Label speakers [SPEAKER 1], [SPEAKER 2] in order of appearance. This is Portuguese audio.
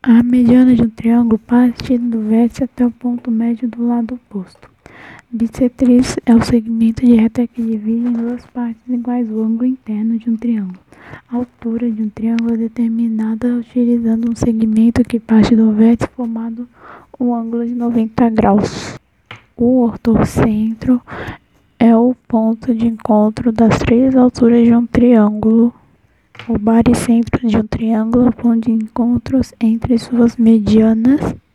[SPEAKER 1] A mediana de um triângulo parte do vértice até o ponto médio do lado oposto. Bissetriz é o segmento de reta que divide em duas partes iguais o ângulo interno de um triângulo. A altura de um triângulo é determinada utilizando um segmento que parte do vértice formando um ângulo de 90 graus. O ortocentro é o ponto de encontro das três alturas de um triângulo. O baricentro de um triângulo é ponto de encontro entre suas medianas.